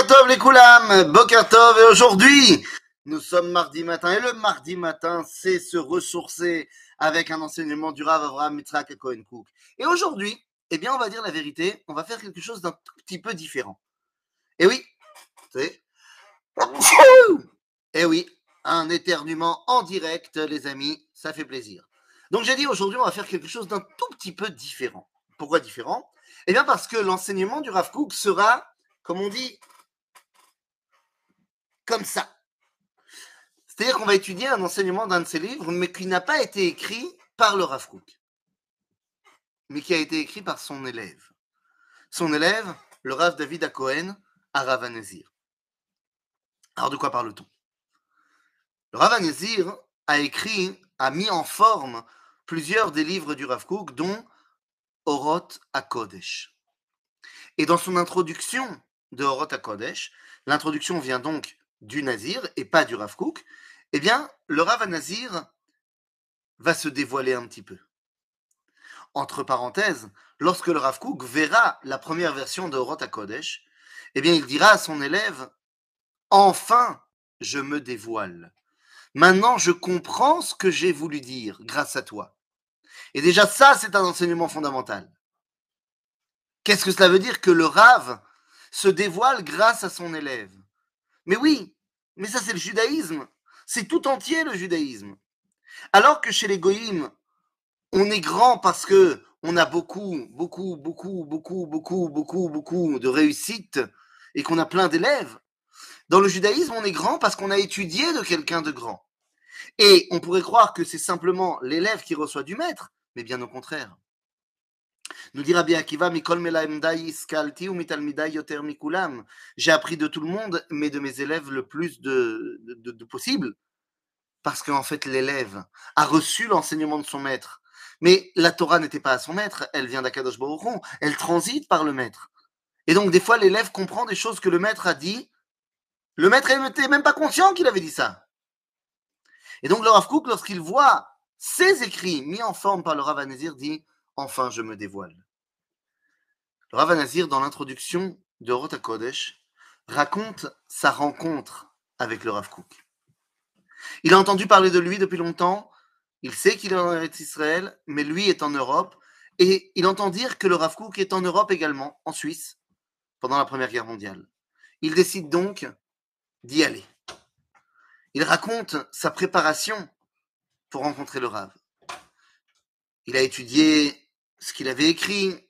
Boker Tov les Koulam, Boker Tov et aujourd'hui nous sommes mardi matin et le mardi matin c'est se ressourcer avec un enseignement du Rav Avraham Mitzrak Cohen Cook. Et aujourd'hui, eh bien on va dire la vérité, on va faire quelque chose d'un tout petit peu différent. Et oui, c'est et oui, un éternuement en direct les amis, ça fait plaisir. Donc j'ai dit aujourd'hui on va faire quelque chose d'un tout petit peu différent. Pourquoi différent? Eh bien parce que l'enseignement du Rav Cook sera comme on dit, comme ça. C'est-à-dire qu'on va étudier un enseignement d'un de ses livres, mais qui n'a pas été écrit par le Rav mais qui a été écrit par son élève. Son élève, le Rav David Akohen, à Rav Anazir. Alors de quoi parle-t-on? Le Rav a écrit, a mis en forme plusieurs des livres du Rav Kook, dont Oroth Kodesh. Et dans son introduction de Horot Kodesh, l'introduction vient donc du Nazir et pas du Rav Kook, eh bien, le Rav Nazir va se dévoiler un petit peu. Entre parenthèses, lorsque le Rav Kook verra la première version de Horot Kodesh, eh bien, il dira à son élève Enfin, je me dévoile. Maintenant, je comprends ce que j'ai voulu dire grâce à toi. Et déjà, ça, c'est un enseignement fondamental. Qu'est-ce que cela veut dire que le Rav se dévoile grâce à son élève? Mais oui, mais ça c'est le judaïsme. C'est tout entier le judaïsme. Alors que chez les goïms, on est grand parce que on a beaucoup, beaucoup, beaucoup, beaucoup, beaucoup, beaucoup, beaucoup de réussite et qu'on a plein d'élèves. Dans le judaïsme, on est grand parce qu'on a étudié de quelqu'un de grand. Et on pourrait croire que c'est simplement l'élève qui reçoit du maître, mais bien au contraire. Nous dira bien Akiva. J'ai appris de tout le monde, mais de mes élèves le plus de, de, possible. Parce qu'en fait, l'élève a reçu l'enseignement de son maître. Mais la Torah n'était pas à son maître, elle vient d'Akadosh Baruch elle transite par le maître. Et donc, des fois, l'élève comprend des choses que le maître a dit. Le maître n'était même pas conscient qu'il avait dit ça. Et donc, le Rav Kook, lorsqu'il voit ses écrits mis en forme par le Rav Anezir, dit enfin je me dévoile. Le Rav dans l'introduction de Rota Kodesh, raconte sa rencontre avec le Rav Kook. Il a entendu parler de lui depuis longtemps, il sait qu'il est en Israël, mais lui est en Europe, et il entend dire que le Rav est en Europe également, en Suisse, pendant la Première Guerre mondiale. Il décide donc d'y aller. Il raconte sa préparation pour rencontrer le Rav. Il a étudié ce qu'il avait écrit.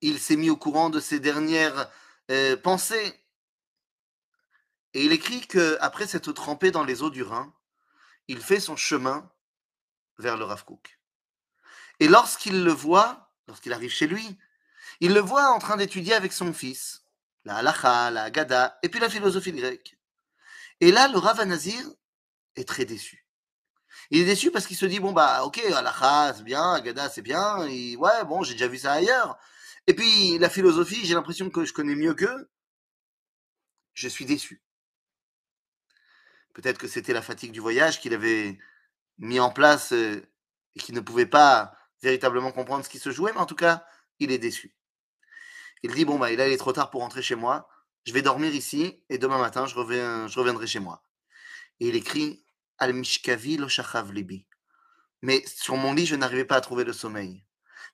Il s'est mis au courant de ses dernières euh, pensées. Et il écrit que après s'être trempé dans les eaux du Rhin, il fait son chemin vers le Rav Et lorsqu'il le voit, lorsqu'il arrive chez lui, il le voit en train d'étudier avec son fils, la halacha, la Gada, et puis la philosophie grecque. Et là, le Rav Nazir est très déçu. Il est déçu parce qu'il se dit bon bah ok, Alaha c'est bien, Agada c'est bien, et ouais bon j'ai déjà vu ça ailleurs. Et puis la philosophie, j'ai l'impression que je connais mieux qu'eux. Je suis déçu. Peut-être que c'était la fatigue du voyage qu'il avait mis en place euh, et qu'il ne pouvait pas véritablement comprendre ce qui se jouait, mais en tout cas, il est déçu. Il dit bon bah il est trop tard pour rentrer chez moi, je vais dormir ici et demain matin je reviens, je reviendrai chez moi. Et il écrit al mishkavi lo libi. Mais sur mon lit, je n'arrivais pas à trouver le sommeil.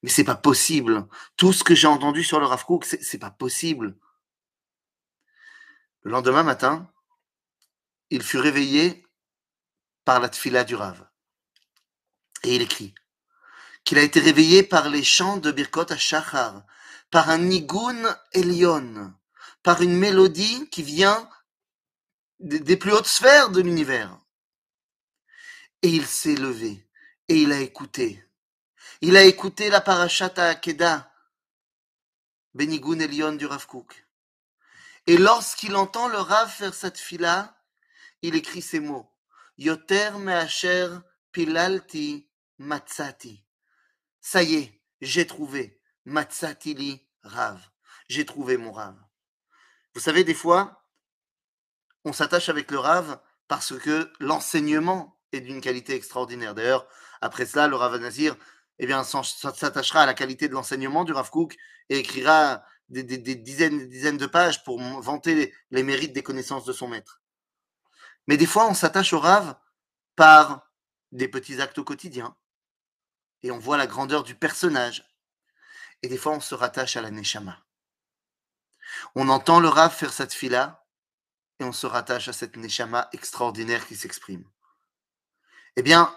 Mais c'est pas possible. Tout ce que j'ai entendu sur le Rav Kook, c'est pas possible. Le lendemain matin, il fut réveillé par la tfila du Rav. Et il écrit qu'il a été réveillé par les chants de Birkot HaShachar, par un nigun elion, par une mélodie qui vient des plus hautes sphères de l'univers. Et il s'est levé et il a écouté. Il a écouté la parachata Akeda, Benigun Elion du Rav Et lorsqu'il entend le Rav faire cette fila, il écrit ces mots. Yoter me'asher pilalti matzati. Ça y est, j'ai trouvé. Matzati li Rav. J'ai trouvé mon Rav. Vous savez, des fois, on s'attache avec le Rav parce que l'enseignement d'une qualité extraordinaire. D'ailleurs, après cela, le Rav Nazir eh bien, s'attachera à la qualité de l'enseignement du Rav Kook et écrira des, dizaines des dizaines de pages pour vanter les, les, mérites des connaissances de son maître. Mais des fois, on s'attache au Rav par des petits actes au quotidien. Et on voit la grandeur du personnage. Et des fois, on se rattache à la Neshama. On entend le Rav faire cette fila et on se rattache à cette Neshama extraordinaire qui s'exprime. Eh bien,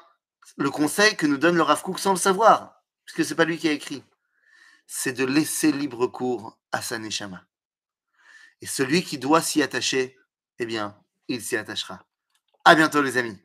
le conseil que nous donne le Rav Kook sans le savoir, puisque c'est pas lui qui a écrit, c'est de laisser libre cours à sa Neshama. Et celui qui doit s'y attacher, eh bien, il s'y attachera. À bientôt, les amis.